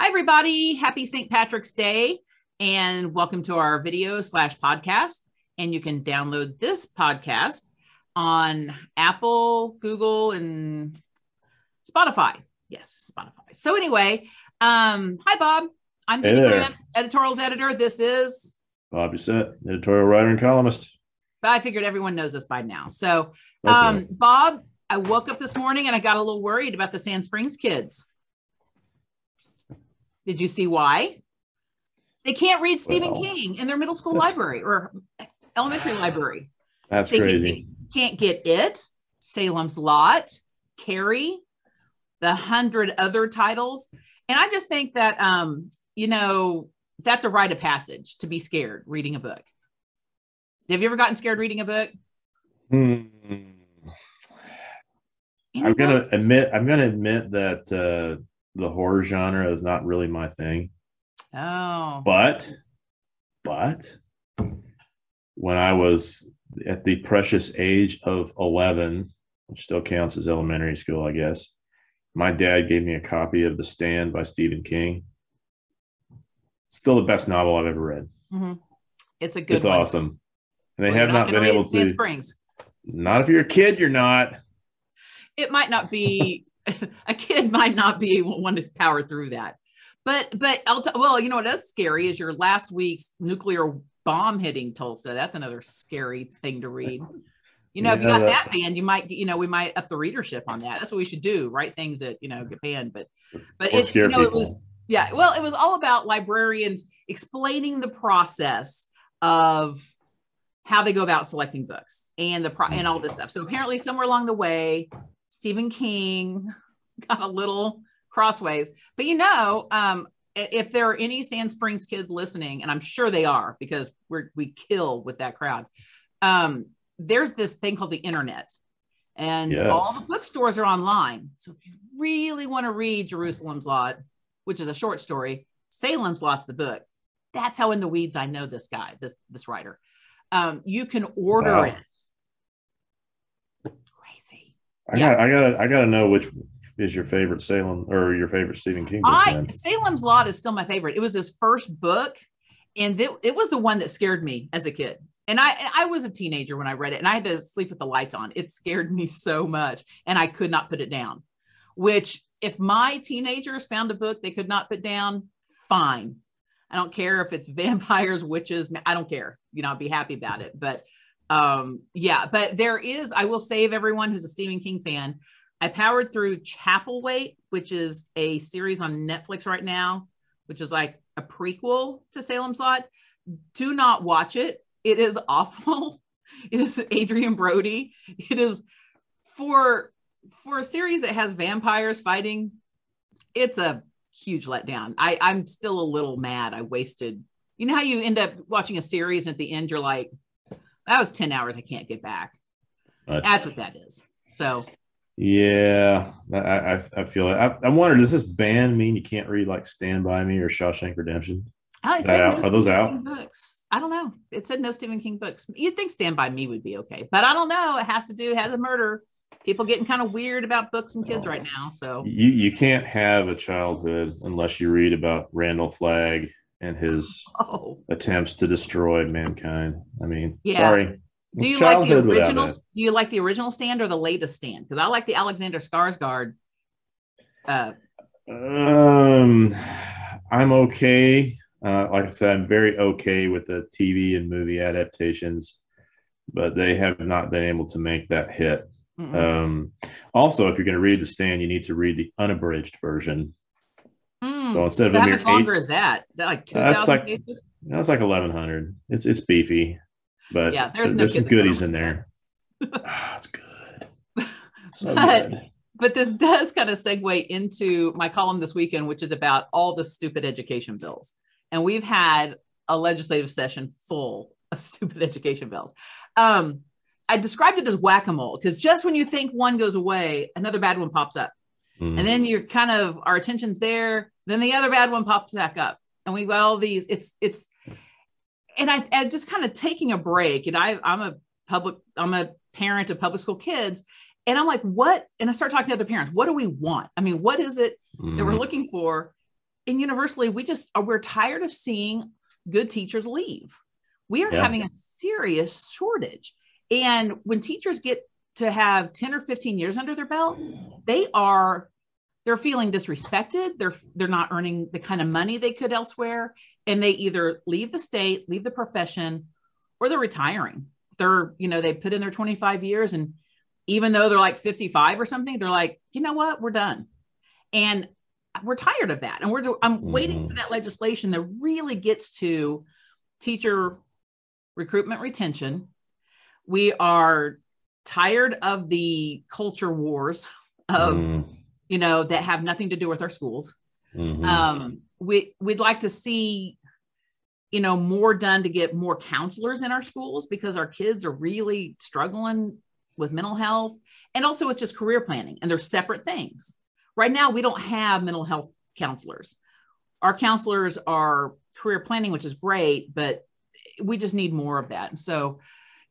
Hi, everybody. Happy St. Patrick's Day and welcome to our video slash podcast. And you can download this podcast on Apple, Google, and Spotify. Yes, Spotify. So, anyway, um, hi, Bob. I'm Hey. Grant, editorials editor. This is, Bob Doucette, editorial writer and columnist. but I figured everyone knows this by now. So, um, right. Bob, I woke up this morning and I got a little worried about the Sand Springs kids. Did you see why? They can't read Stephen Well, King in their middle school library or elementary library. That's They crazy. Can't get it, Salem's Lot, Carrie, the hundred other titles. And I just think that, um, you know, that's a rite of passage to be scared reading a book. Have you ever gotten scared reading a book? Hmm. I'm gonna admit. I'm gonna admit that uh, the horror genre is not really my thing. Oh, But, but when I was at the precious age of 11, which still counts as elementary school, I guess, my dad gave me a copy of The Stand by Stephen King. Still the best novel I've ever read. mhm. it's a good it's one. awesome. And they Well, have you're not been able to. Springs. Not if you're a kid, you're not. It might not be a kid might not be able one to power through that. But but I'll t- well, you know what is scary is your last week's nuclear bomb hitting Tulsa. That's another scary thing to read. You know, if you got that- banned, you might you know we might up the readership on that. That's what we should do. Write things that you know get banned. But but it you know it was yeah well it was all about librarians explaining the process of how they go about selecting books and the pro- and all this stuff. So apparently somewhere along the way, Stephen King got a little crossways. But you know, um, if there are any Sand Springs kids listening, and I'm sure they are because we're we kill with that crowd. Um, there's this thing called the internet, and all the bookstores are online. So if you really want to read Jerusalem's Lot, which is a short story, Salem's Lot's the book. That's how in the weeds I know this guy, this this writer. Um, you can order Wow. it. Crazy. I Yeah. got. I got. I got to know which is your favorite Salem or your favorite Stephen King book. I. Salem's Lot is still my favorite. It was his first book, and it, it was the one that scared me as a kid. And I I was a teenager when I read it, and I had to sleep with the lights on. It scared me so much, and I could not put it down. Which, if my teenagers found a book they could not put down, fine. I don't care if it's vampires, witches. I don't care. You know, I'd be happy about it. But um, yeah, but there is. I will save everyone who's a Stephen King fan. I powered through Chapelwaite, which is a series on Netflix right now, which is like a prequel to Salem's Lot. Do not watch it. It is awful. It is Adrien Brody. It is for for a series that has vampires fighting. It's a huge letdown. I I'm still a little mad. I wasted. You know how you end up watching a series and at the end you're like, that was 10 hours I can't get back. But- That's what that is. So yeah, I, I, I feel it. I, I wonder, does this ban mean you can't read like Stand by Me or Shawshank Redemption? I said no Are those Stephen out? King Books. I don't know. It said no Stephen King books. You'd think Stand by Me would be okay, but I don't know. It has to do has a murder. People getting kind of weird about books and kids oh. right now. So You you can't have a childhood unless you read about Randall Flagg and his oh, attempts to destroy mankind. I mean, Yeah. sorry. do you like the original? Do you like the original Stand or the latest Stand? Because I like the Alexander Skarsgård. Uh, Um, I'm okay. Uh, like I said, I'm very okay with the TV and movie adaptations, but they have not been able to make that hit. mm-mm. Um, also, if you're going to read The Stand, you need to read the unabridged version. Mm. So instead of How a mere much longer eight, is that? Is that like two That's like- pages? that's like 1100. It's it's beefy, but Yeah, there's there's, no some goodies in there. Ah, it's good. So But- good. but this does kind of segue into my column this weekend, which is about all the stupid education bills. And we've had a legislative session full of stupid education bills. Um, I described it as whack a mole because just when you think one goes away, another bad one pops up. Mm. And then you're kind of, our attention's there. Then the other bad one pops back up. And we've got all these, it's, it's, and I, I just kind of taking a break. And I, I'm a public, I'm a parent of public school kids. And I'm like, what? And I start talking to other parents. What do we want? I mean, what is it that we're Mhm. looking for? and universally, we just uh, we're tired of seeing good teachers leave. We are Yeah. having a serious shortage. And when teachers get to have 10 or 15 years under their belt, they are they're feeling disrespected. They're they're not earning the kind of money they could elsewhere. And they either leave the state, leave the profession, or they're retiring. They're, you know, they put in their 25 years and even though they're like 55 or something, they're like, you know what, we're done. And we're tired of that. And we're I'm waiting Mhm. for that legislation that really gets to teacher recruitment retention. We are tired of the culture wars of, Mm, you know, that have nothing to do with our schools. mhm. Um, we we'd like to see, you know, more done to get more counselors in our schools because our kids are really struggling with mental health and also with just career planning, and they're separate things. Right now, we don't have mental health counselors. Our counselors are career planning, which is great, but we just need more of that. So,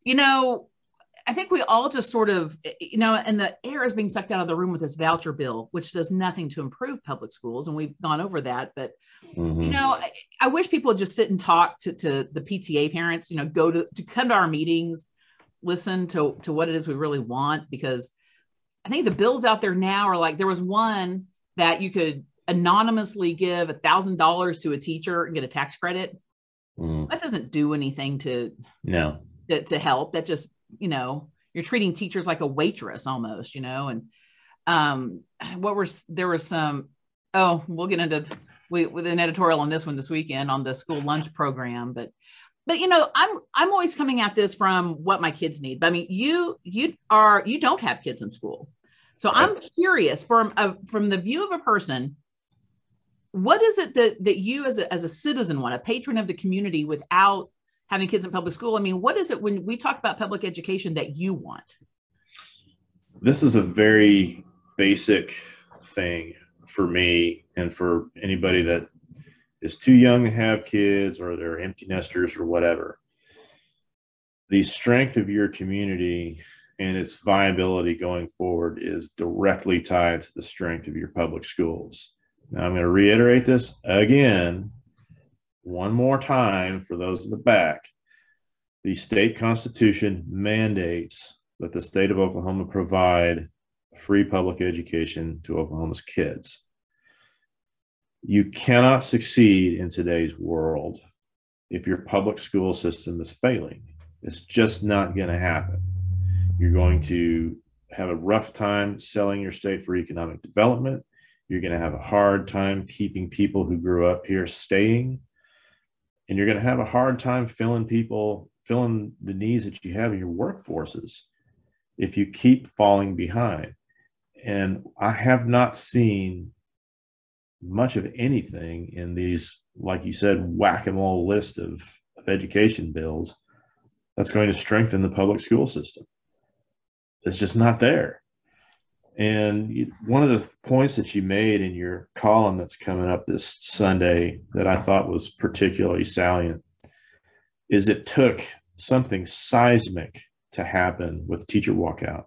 you know, I think we all just sort of, you know, and the air is being sucked out of the room with this voucher bill, which does nothing to improve public schools. And we've gone over that. But, Mhm. you know, I, I wish people would just sit and talk to, to the PTA parents, you know, go to, to come to our meetings, listen to, to what it is we really want. Because I think the bills out there now are like, there was one that you could anonymously give a thousand dollars to a teacher and get a tax credit. Mm, That doesn't do anything to, no. to, to help that just you know you're treating teachers like a waitress almost you know and um what were there was some oh we'll get into we, with an editorial on this one this weekend on the school lunch program but but you know i'm i'm always coming at this from what my kids need but i mean you you are you don't have kids in school. So i'm curious from a, from the view of a person what is it that that you as a, as a citizen want a patron of the community without having kids in public school i mean what is it when we talk about public education that you want This is a very basic thing for me and for anybody that is too young to have kids or they're empty nesters or whatever. The strength of your community and its viability going forward is directly tied to the strength of your public schools. Now, I'm going to reiterate this again one more time for those in the back. The state constitution mandates that the state of Oklahoma provide free public education to Oklahoma's kids. You cannot succeed in today's world if your public school system is failing. It's just not going to happen. You're going to have a rough time selling your state for economic development. You're going to have a hard time keeping people who grew up here staying. And you're going to have a hard time filling people, filling the needs that you have in your workforces if you keep falling behind. And I have not seen much of anything in these, like you said, whack a mole list of, of education bills that's going to strengthen the public school system. It's just not there. And one of the points that you made in your column that's coming up this Sunday that I thought was particularly salient is it took something seismic to happen with teacher walkout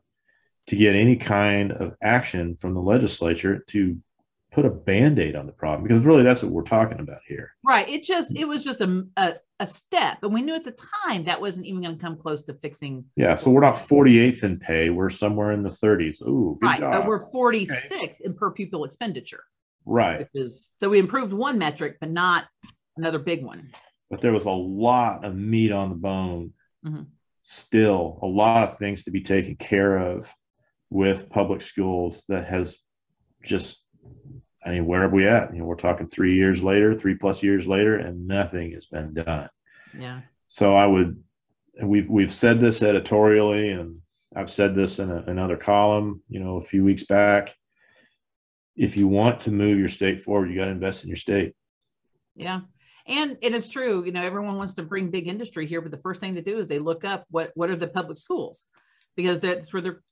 to get any kind of action from the legislature to put a band-aid on the problem because really that's what we're talking about here. Right it just it was just a, a, a step and we knew at the time that wasn't even going to come close to fixing yeah so we're not 48th in pay we're somewhere in the 30s ooh good right job. but we're 46 in per pupil expenditure. Right. Which is so we improved one metric but not another big one. But there was a lot of meat on the bone. Mhm. still a lot of things to be taken care of with public schools that has just I mean, where are we at? You know, we're talking three years later, three plus years later, and nothing has been done. yeah So I would, we've we've said this editorially, and I've said this in a, another column, you know, a few weeks back. If you want to move your state forward, you got to invest in your state. Yeah. And and it's true, you know, everyone wants to bring big industry here, but the first thing they do is they look up what what are the public schools because that's where they're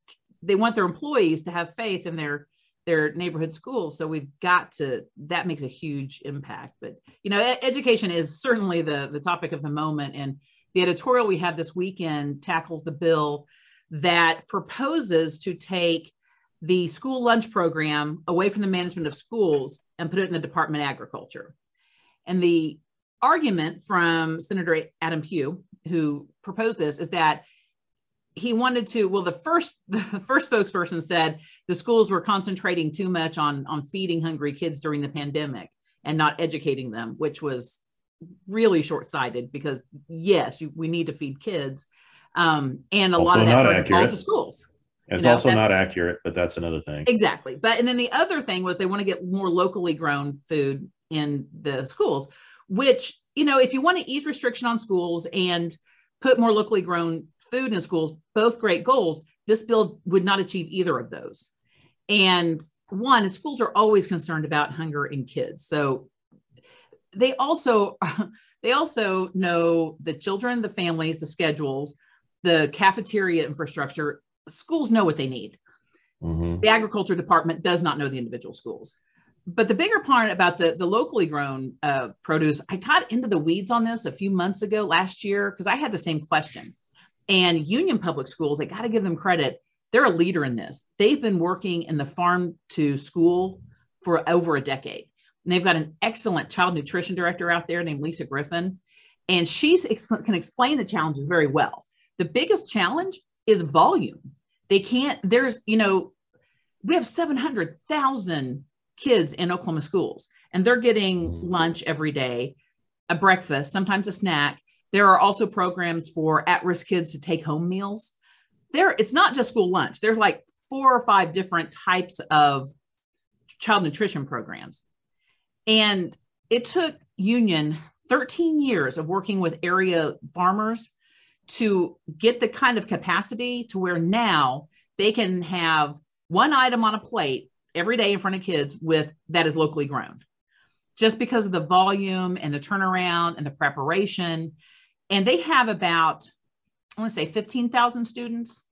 they want their employees to have faith in their their neighborhood schools. So we've got to that makes a huge impact. But you know, education is certainly the the topic of the moment. And the editorial we have this weekend tackles the bill that proposes to take the school lunch program away from the management of schools and put it in the Department of Agriculture. And the argument from Senator Adam Pugh, who proposed this, is that he wanted to well the first the first spokesperson said the schools were concentrating too much on on feeding hungry kids during the pandemic and not educating them which was really short-sighted because yes you, we need to feed kids um, and a Also lot of not that accurate. falls to schools It's You know, also not accurate, but that's another thing. Exactly. But and then the other thing was they want to get more locally grown food in the schools, which, you know, if you want to ease restriction on schools and put more locally grown food in schools, both great goals, this bill would not achieve either of those. And one, schools are always concerned about hunger in kids. So they also they also know the children, the families, the schedules, the cafeteria infrastructure. Schools know what they need Mhm. the agriculture department does not know the individual schools but the bigger part about the, the locally grown uh, produce i got into the weeds on this a few months ago last year because i had the same question and union public schools i got to give them credit they're a leader in this they've been working in the farm to school for over a decade and they've got an excellent child nutrition director out there named lisa griffin and she can explain the challenges very well the biggest challenge is volume they can't there's you know we have 700,000 kids in Oklahoma schools and they're getting Mm. lunch every day, a breakfast, sometimes a snack. There are also programs for at-risk kids to take home meals. There it's not just school lunch. There's like four or five different types of child nutrition programs. And it took Union 13 years of working with area farmers to get the kind of capacity to where now they can have one item on a plate every day in front of kids with that is locally grown just because of the volume and the turnaround and the preparation and they have about i want to say 15,000 students.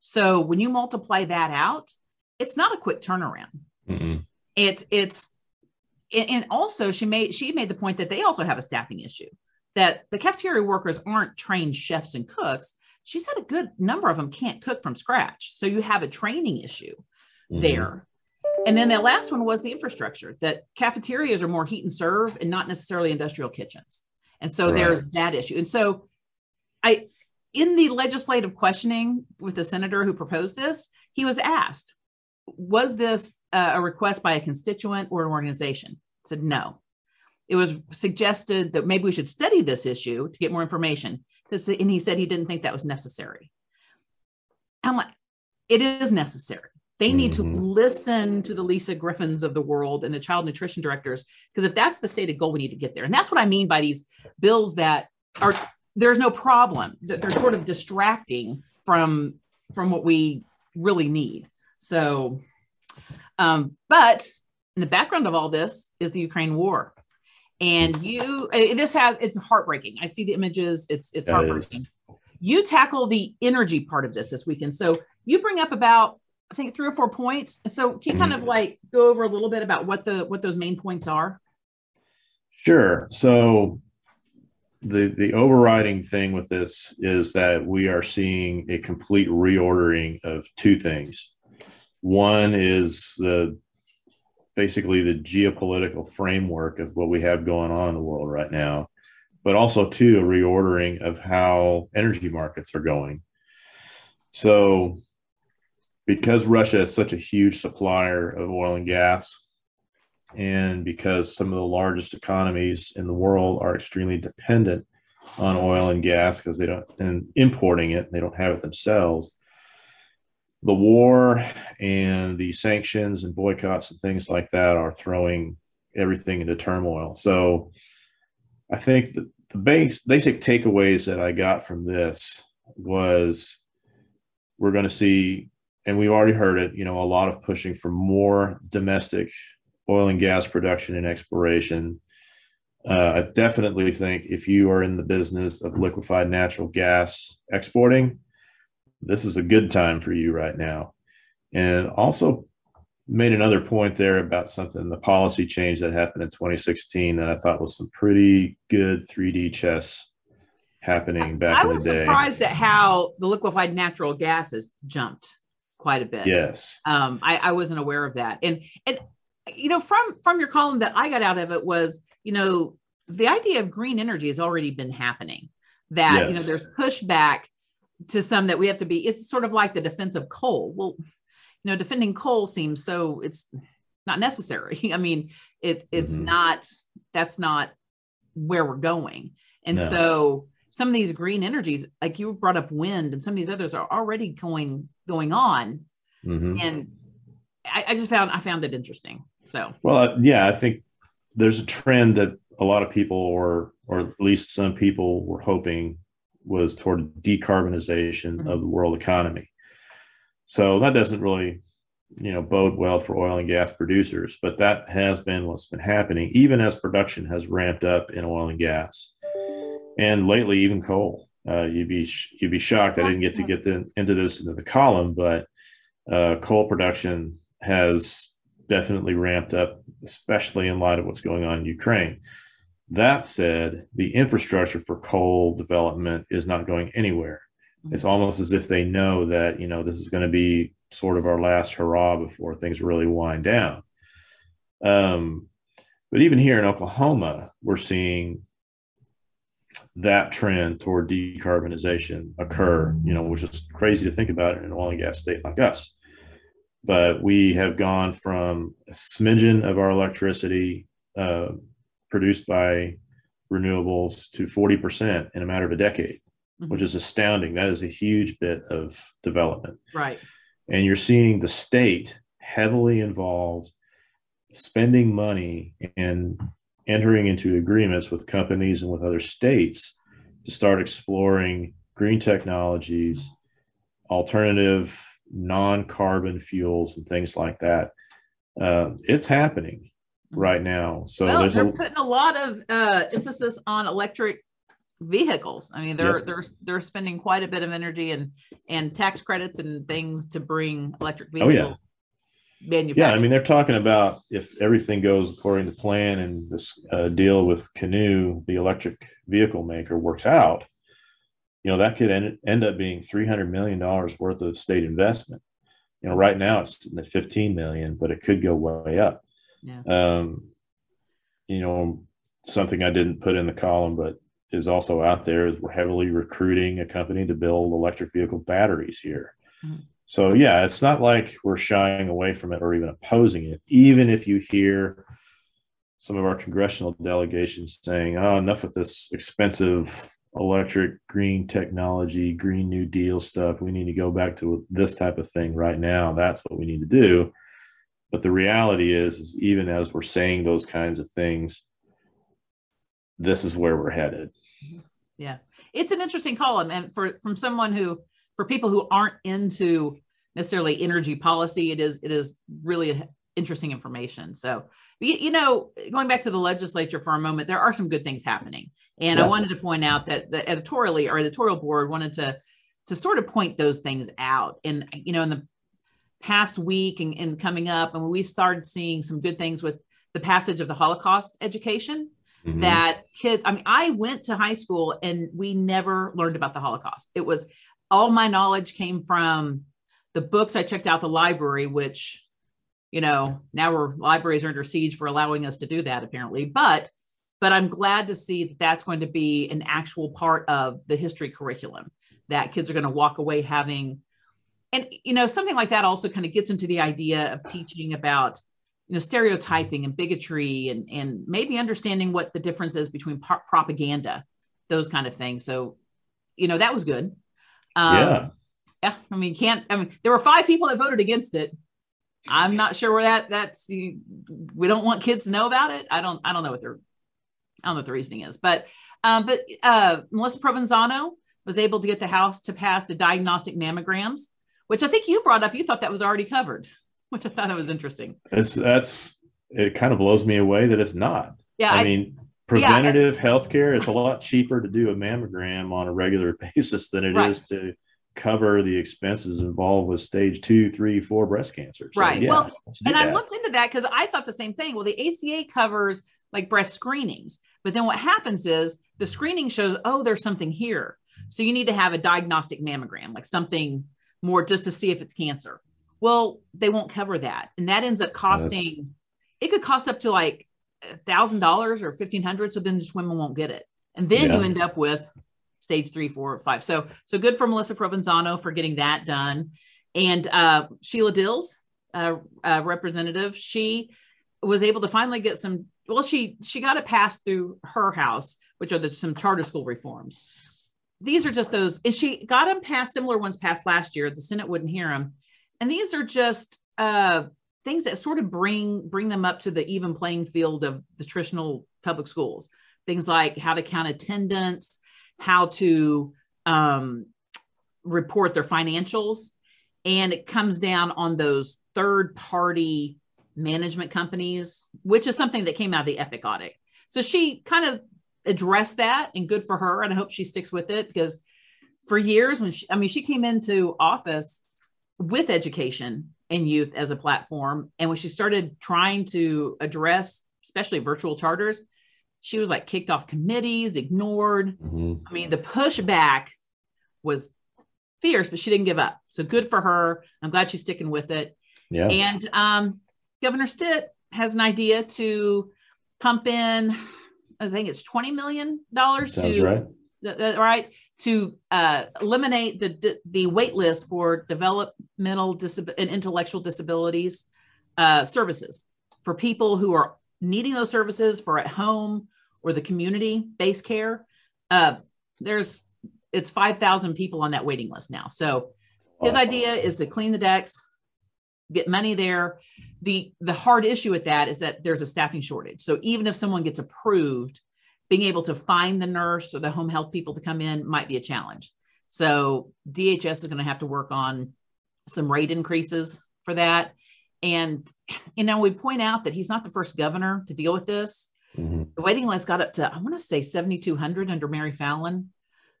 So when you multiply that out it's not a quick turnaround. Mm-mm. it's it's and also she made she made the point that they also have a staffing issue that the cafeteria workers aren't trained chefs and cooks. She said a good number of them can't cook from scratch. So you have a training issue Mhm. there. And then the last one was the infrastructure that cafeterias are more heat and serve and not necessarily industrial kitchens and so Right. there's that issue and so i in the legislative questioning with the senator who proposed this he was asked was this uh, a request by a constituent or an organization? said no. It was suggested that maybe we should study this issue to get more information. And he said he didn't think that was necessary. I'm like, it is necessary. They need to Mhm. listen to the Lisa Griffins of the world and the child nutrition directors, because if that's the stated goal, we need to get there. And that's what I mean by these bills that are there's no problem. That they're sort of distracting from from what we really need. So, um, but in the background of all this is the Ukraine war, and you this has it's heartbreaking. I see the images. It's it's That is. heartbreaking. You tackle the energy part of this this weekend. So you bring up about I think three or four points. So can you kind of mm. like go over a little bit about what the what those main points are? Sure. So the the overriding thing with this is that we are seeing a complete reordering of two things. One is the basically the geopolitical framework of what we have going on in the world right now, but also two a reordering of how energy markets are going. So because Russia is such a huge supplier of oil and gas, and because some of the largest economies in the world are extremely dependent on oil and gas because they don't and importing it they don't have it themselves the war and the sanctions and boycotts and things like that are throwing everything into turmoil. So i think the, the base, basic takeaways that i got from this was we're going to see and we've already heard it you know a lot of pushing for more domestic oil and gas production and exploration. Uh, I definitely think if you are in the business of liquefied natural gas exporting, this is a good time for you right now. And also made another point there about something, the policy change that happened in 2016 that I thought was some pretty good 3D chess happening back I in the was surprised at how the liquefied natural gas has jumped. Quite a bit. Yes. Um, I, I wasn't aware of that. And and you know, from from your column that I got out of it was, you know, the idea of green energy has already been happening. That yes. you know, there's pushback to some that we have to be. It's sort of like the defense of coal. Well, you know, defending coal seems so it's not necessary. I mean, it it's mm-hmm. not. That's not where we're going. And no. so some of these green energies, like you brought up wind and some of these others are already going going on. Mm-hmm. And I, I, just found I found it interesting. So well, uh, yeah, I think there's a trend that a lot of people, or or at least some people, were hoping was toward decarbonization mm-hmm. of the world economy. So that doesn't really, you know, bode well for oil and gas producers, but that has been what's been happening, even as production has ramped up in oil and gas and lately even coal. Uh, you'd be you'd be shocked. I didn't get to get the, into this into the column, but uh, coal production has definitely ramped up, especially in light of what's going on in Ukraine. That said, the infrastructure for coal development is not going anywhere. Mm-hmm. It's almost as if they know that you know this is going to be sort of our last hurrah before things really wind down. Um, but even here in Oklahoma, we're seeing that trend toward decarbonization occur, you know, which is crazy to think about in an oil and gas state like us. But we have gone from a smidgen of our electricity uh, produced by renewables to 40% in a matter of a decade, mm-hmm. which is astounding. That is a huge bit of development. Right. And you're seeing the state heavily involved spending money in entering into agreements with companies and with other states to start exploring green technologies, alternative non-carbon fuels, and things like that. Uh, it's happening right now. So well, they're a, putting a lot of uh, emphasis on electric vehicles. I mean, they're yep. they're they're spending quite a bit of energy and and tax credits and things to bring electric vehicles. Oh, yeah yeah, I mean, they're talking about if everything goes according to plan and this uh, deal with Canoo, the electric vehicle maker, works out, you know, that could end, end up being $300 million worth of state investment. You know, right now it's at 15 million, but it could go way up. Yeah. Um, you know, something I didn't put in the column, but is also out there is we're heavily recruiting a company to build electric vehicle batteries here. Mm-hmm. So yeah, it's not like we're shying away from it or even opposing it. Even if you hear some of our congressional delegations saying, "Oh, enough with this expensive electric green technology, green new deal stuff. We need to go back to this type of thing right now. That's what we need to do." But the reality is, is even as we're saying those kinds of things, this is where we're headed. Yeah, it's an interesting column, and for from someone who for people who aren't into necessarily energy policy, it is it is really interesting information. So you, you, know, going back to the legislature for a moment, there are some good things happening, and yeah. I wanted to point out that the editorially our editorial board wanted to to sort of point those things out. And you know, in the past week and, and coming up, and we started seeing some good things with the passage of the Holocaust education. Mm-hmm. That kids, I mean, I went to high school and we never learned about the Holocaust. It was all my knowledge came from the books I checked out the library, which, you know, now we're libraries are under siege for allowing us to do that apparently. But but I'm glad to see that that's going to be an actual part of the history curriculum that kids are going to walk away having. And you know, something like that also kind of gets into the idea of teaching about you know stereotyping and bigotry and and maybe understanding what the difference is between par- propaganda, those kind of things. So, you know, that was good. Um, yeah. Yeah. I mean, can't, I mean, there were five people that voted against it. I'm not sure where that, that's, we don't want kids to know about it. I don't, I don't know what their, I don't know what the reasoning is, but, um, but, uh, Melissa Provenzano was able to get the House to pass the diagnostic mammograms, which I think you brought up. You thought that was already covered, which I thought that was interesting. It's, that's, it kind of blows me away that it's not. Yeah. I, I mean, preventative yeah. health care it's a lot cheaper to do a mammogram on a regular basis than it right. is to cover the expenses involved with stage two three four breast cancer so, right yeah, well and that. i looked into that because i thought the same thing well the aca covers like breast screenings but then what happens is the screening shows oh there's something here so you need to have a diagnostic mammogram like something more just to see if it's cancer Well, they won't cover that, and that ends up costing. it could cost up to like thousand dollars or fifteen hundred. So then just women won't get it, and then Yeah. you end up with stage three, four, five. So so good for Melissa Provenzano for getting that done, and uh, Sheila Dills, uh, uh, representative, she was able to finally get some. Well, she she got it passed through her house, which are the, some charter school reforms. These are just those, and she got them passed. Similar ones passed last year. The Senate wouldn't hear them, and these are just uh, things that sort of bring bring them up to the even playing field of the traditional public schools. Things like how to count attendance, how to um, report their financials, and it comes down on those third party management companies, which is something that came out of the Epic audit. So she kind of addressed that, and good for her. And I hope she sticks with it because for years, when she, I mean, she came into office with education and youth as a platform, and when she started trying to address, especially virtual charters, she was like kicked off committees, ignored. Mhm. I mean, the pushback was fierce, but she didn't give up. So good for her. I'm glad she's sticking with it. Yeah. And um, Governor Stitt has an idea to pump in, I think it's $20 million to, right. uh, right, to uh, eliminate the, the wait list for developmental disab- and intellectual disabilities uh, services for people who are needing those services for at home or the community based care. Uh, there's it's 5,000 people on that waiting list now. So his idea is to clean the decks, get money there. The the hard issue with that is that there's a staffing shortage. So even if someone gets approved, being able to find the nurse or the home health people to come in might be a challenge. So DHS is going to have to work on some rate increases for that. And you know, we point out that he's not the first governor to deal with this. Mhm. The waiting list got up to I want to say 7200 under Mary Fallin.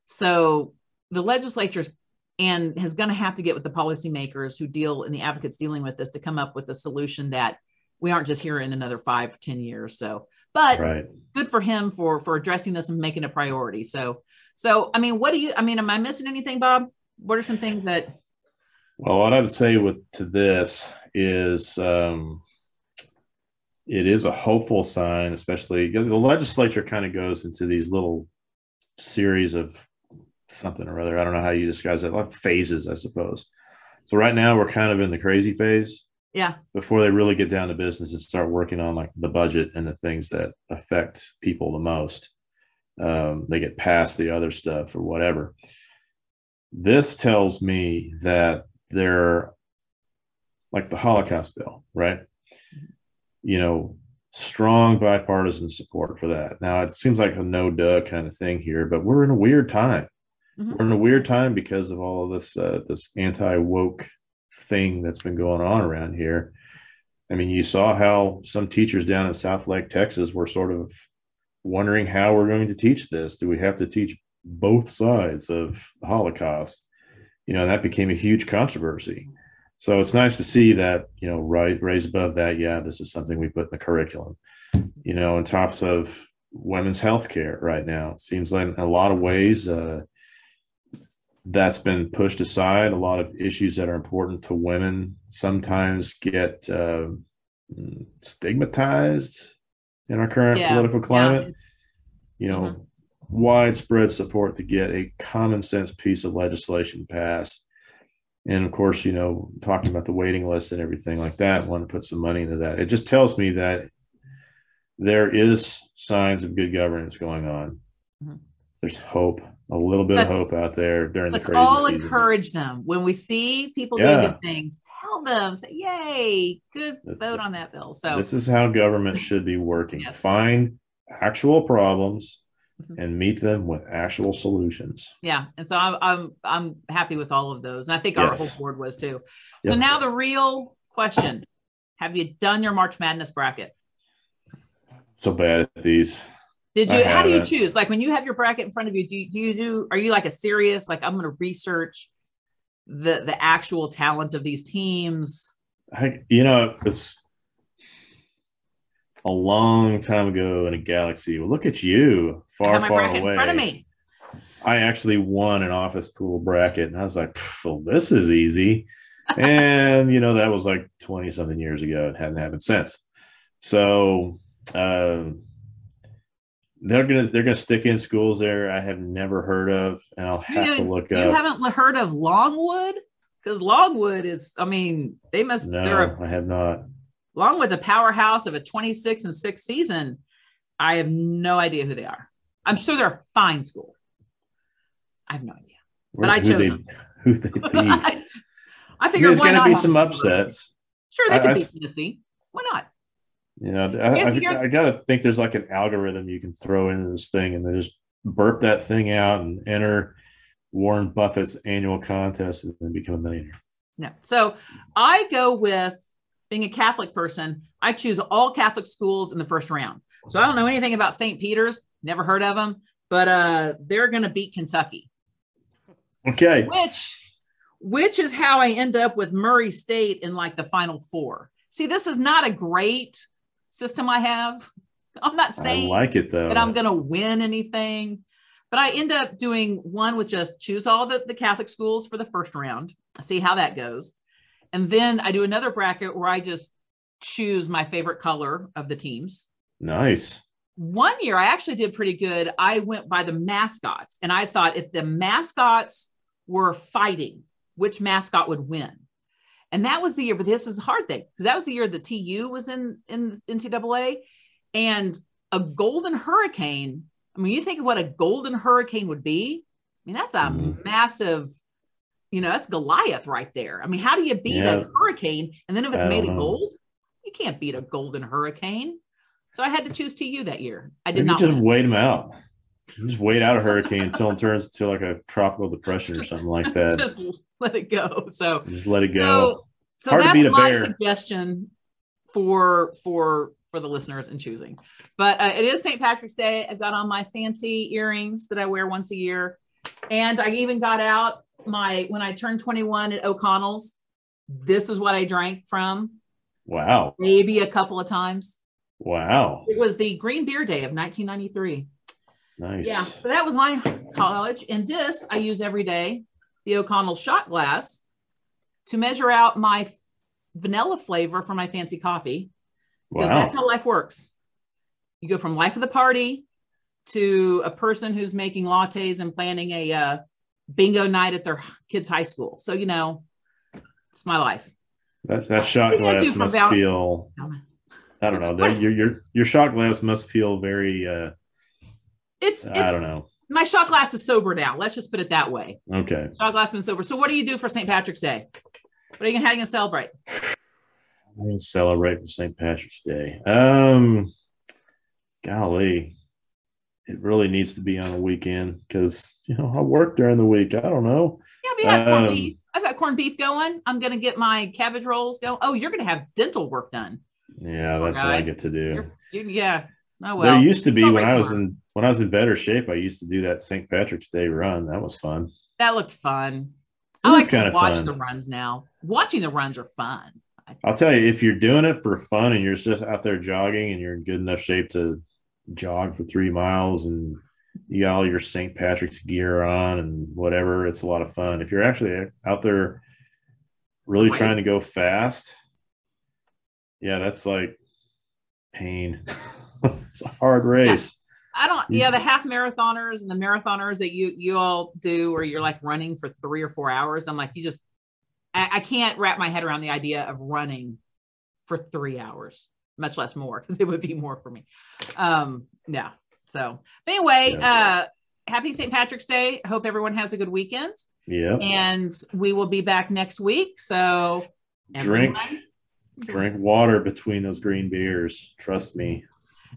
So the legislature's and is going to have to get with the policymakers who deal and the advocates dealing with this to come up with a solution that we aren't just here in another five, 10 years. So, but Right. good for him for for addressing this and making it a priority. So, so I mean, what do you? I mean, am I missing anything, Bob? What are some things that? Well, what I would say with to this is um, it is a hopeful sign, especially the legislature kind of goes into these little series of something or other. I don't know how you disguise that, like phases, I suppose. So right now we're kind of in the crazy phase Yeah, before they really get down to business and start working on like the budget and the things that affect people the most. Um, they get past the other stuff or whatever. This tells me that they're like the Holocaust bill, right? You know, strong bipartisan support for that. Now it seems like a no duh kind of thing here, but we're in a weird time. Mhm. We're in a weird time because of all of this uh, this anti woke thing that's been going on around here. I mean, you saw how some teachers down in Southlake, Texas, were sort of wondering how we're going to teach this. Do we have to teach both sides of the Holocaust? You know, that became a huge controversy. So it's nice to see that, you know, right raised above that. Yeah, this is something we put in the curriculum. You know, on top of women's health care right now. It seems like in a lot of ways uh, that's been pushed aside. A lot of issues that are important to women sometimes get uh, stigmatized in our current Yeah, political yeah. climate. You know, Mhm. widespread support to get a common sense piece of legislation passed. And of course, you know, talking about the waiting list and everything like that, want to put some money into that. It just tells me that there is signs of good governance going on. Mhm. There's hope, a little bit Let's- of hope out there during the Let's crazy all season. encourage them when we see people Yeah. doing good things. Tell them, say, "Yay, good vote on that bill." So This is how government should be working. Yes. Find actual problems Mhm. and meet them with actual solutions. yeah, and so I'm I'm I'm happy with all of those, and I think our whole board was too. So Yep. now the real question: Have you done your March Madness bracket? So bad at these. Did you? How do you choose? Like when you have your bracket in front of you, do you do you do? Are you like a serious? Like I'm going to research the the actual talent of these teams. I, you know, it's a long time ago in a galaxy. Well, look at you, far, far away. in front of me. I actually won an office pool bracket, and I was like, "Well, this is easy." and you know that was like 20 something years ago it hadn't happened since so um, they're gonna they're gonna stick in schools there i have never heard of and i'll have you, to look you up. haven't heard of longwood? Because longwood is i mean they must no i have not. Longwood's a powerhouse of a 26 and 6 season. I have no idea who they are. I'm sure they're a fine school. I have no idea Where- But I chose they, them. who they beat. I, I I mean, figured there's going to be some a upsets. Sure, they I- could beat Tennessee. Why not? You know, I, Here's- I, here's- I gotta think there's like an algorithm you can throw into this thing and then just burp that thing out and enter Warren Buffett's annual contest and then become a millionaire. No. So I go with being a Catholic person. I choose all Catholic schools in the first round. So I don't know anything about St. Peter's. Never heard of them, but uh, they're going to beat Kentucky, Okay. which which is how I end up with Murray State in like the Final Four. See, this is not a great system I have. I'm not I saying like it though. that I'm going to win anything. But I end up doing one with just choose all the, the Catholic schools for the first round, see how that goes. And then I do another bracket where I just choose my favorite color of the teams. nice. One year I actually did pretty good. I went by the mascots and I thought if the mascots were fighting, which mascot would win? And that was the year, but this is the hard thing because that was the year the TU was in in NCAA and a golden hurricane. I mean, you think of what a golden hurricane would be. I mean, that's a Mhm. massive, you know, that's Goliath right there. I mean, how do you beat Yeah. a hurricane? And then if it's made of gold, you can't beat a golden hurricane. So I had to choose TU that year. I did Maybe not. just win. wait them out. Just wait out a hurricane until it turns into like a tropical depression or something like that. just let it go. So, just let it go. so, so Hard to that's my bear. suggestion for for for the listeners in choosing. But uh, it is St. Patrick's Day. I've got on my fancy earrings that I wear once a year, and I even got out my when I turned 21 at O'Connell's. This is what I drank from, wow. maybe a couple of times. Wow. It was the Green Beer Day of 1993. Nice. Yeah, so that was my college. And this I use every day, the O'Connell shot glass, to measure out my vanilla flavor for my fancy coffee. Because that's how life works. You go from life of the party to a person who's making lattes and planning a uh, bingo night at their kids' high school. So, you know, it's my life. That, that shot What do you do glass must feel, I don't know. that- Your, your, your shot glass must feel very, uh, It's, I don't know. my shot glass is sober now. Let's just put it that way. Okay. Shot glass and sober. So, what do you do for St. Patrick's Day? What are you gonna you gonna celebrate? I'm going to celebrate for St. Patrick's Day. Um, golly, it really needs to be on a weekend because you know I work during the week. I don't know. Yeah, we have corned Um, beef. I've got corned beef going. I'm gonna get my cabbage rolls going. Oh, you're gonna have dental work done. Yeah, that's what I get to do. You're, you yeah. Oh well. there used to be when I was in when I was in better shape. I used to do that St. Patrick's Day run. That was fun. that looked fun. It I like to watch fun. the runs now. Watching the runs are fun. I'll tell you, if you're doing it for fun and you're just out there jogging and you're in good enough shape to jog for three miles and you got all your St. Patrick's gear on and whatever, it's a lot of fun. If you're actually out there really Race. trying to go fast, yeah, that's like pain. it's a hard race. I don't. Yeah, the half marathoners and the marathoners that you you all do, where you're like running for three or four hours. I'm like, you just, I, I can't wrap my head around the idea of running for three hours, much less more, because it would be more for me. Um, yeah. So, but anyway, Yeah. uh, happy St. Patrick's Day. I hope everyone has a good weekend, Yeah. and we will be back next week. So, Drink. Drink water between those green beers. Trust me.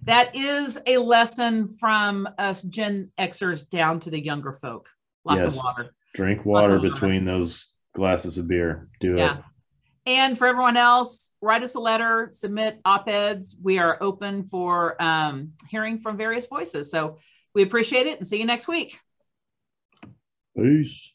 That is a lesson from us Gen Xers down to the younger folk. Lots Yes. of water. Drink water of water. between those glasses of beer. Do Yeah. it. And for everyone else, write us a letter, submit op eds. We are open for um, hearing from various voices. So we appreciate it and see you next week. Peace.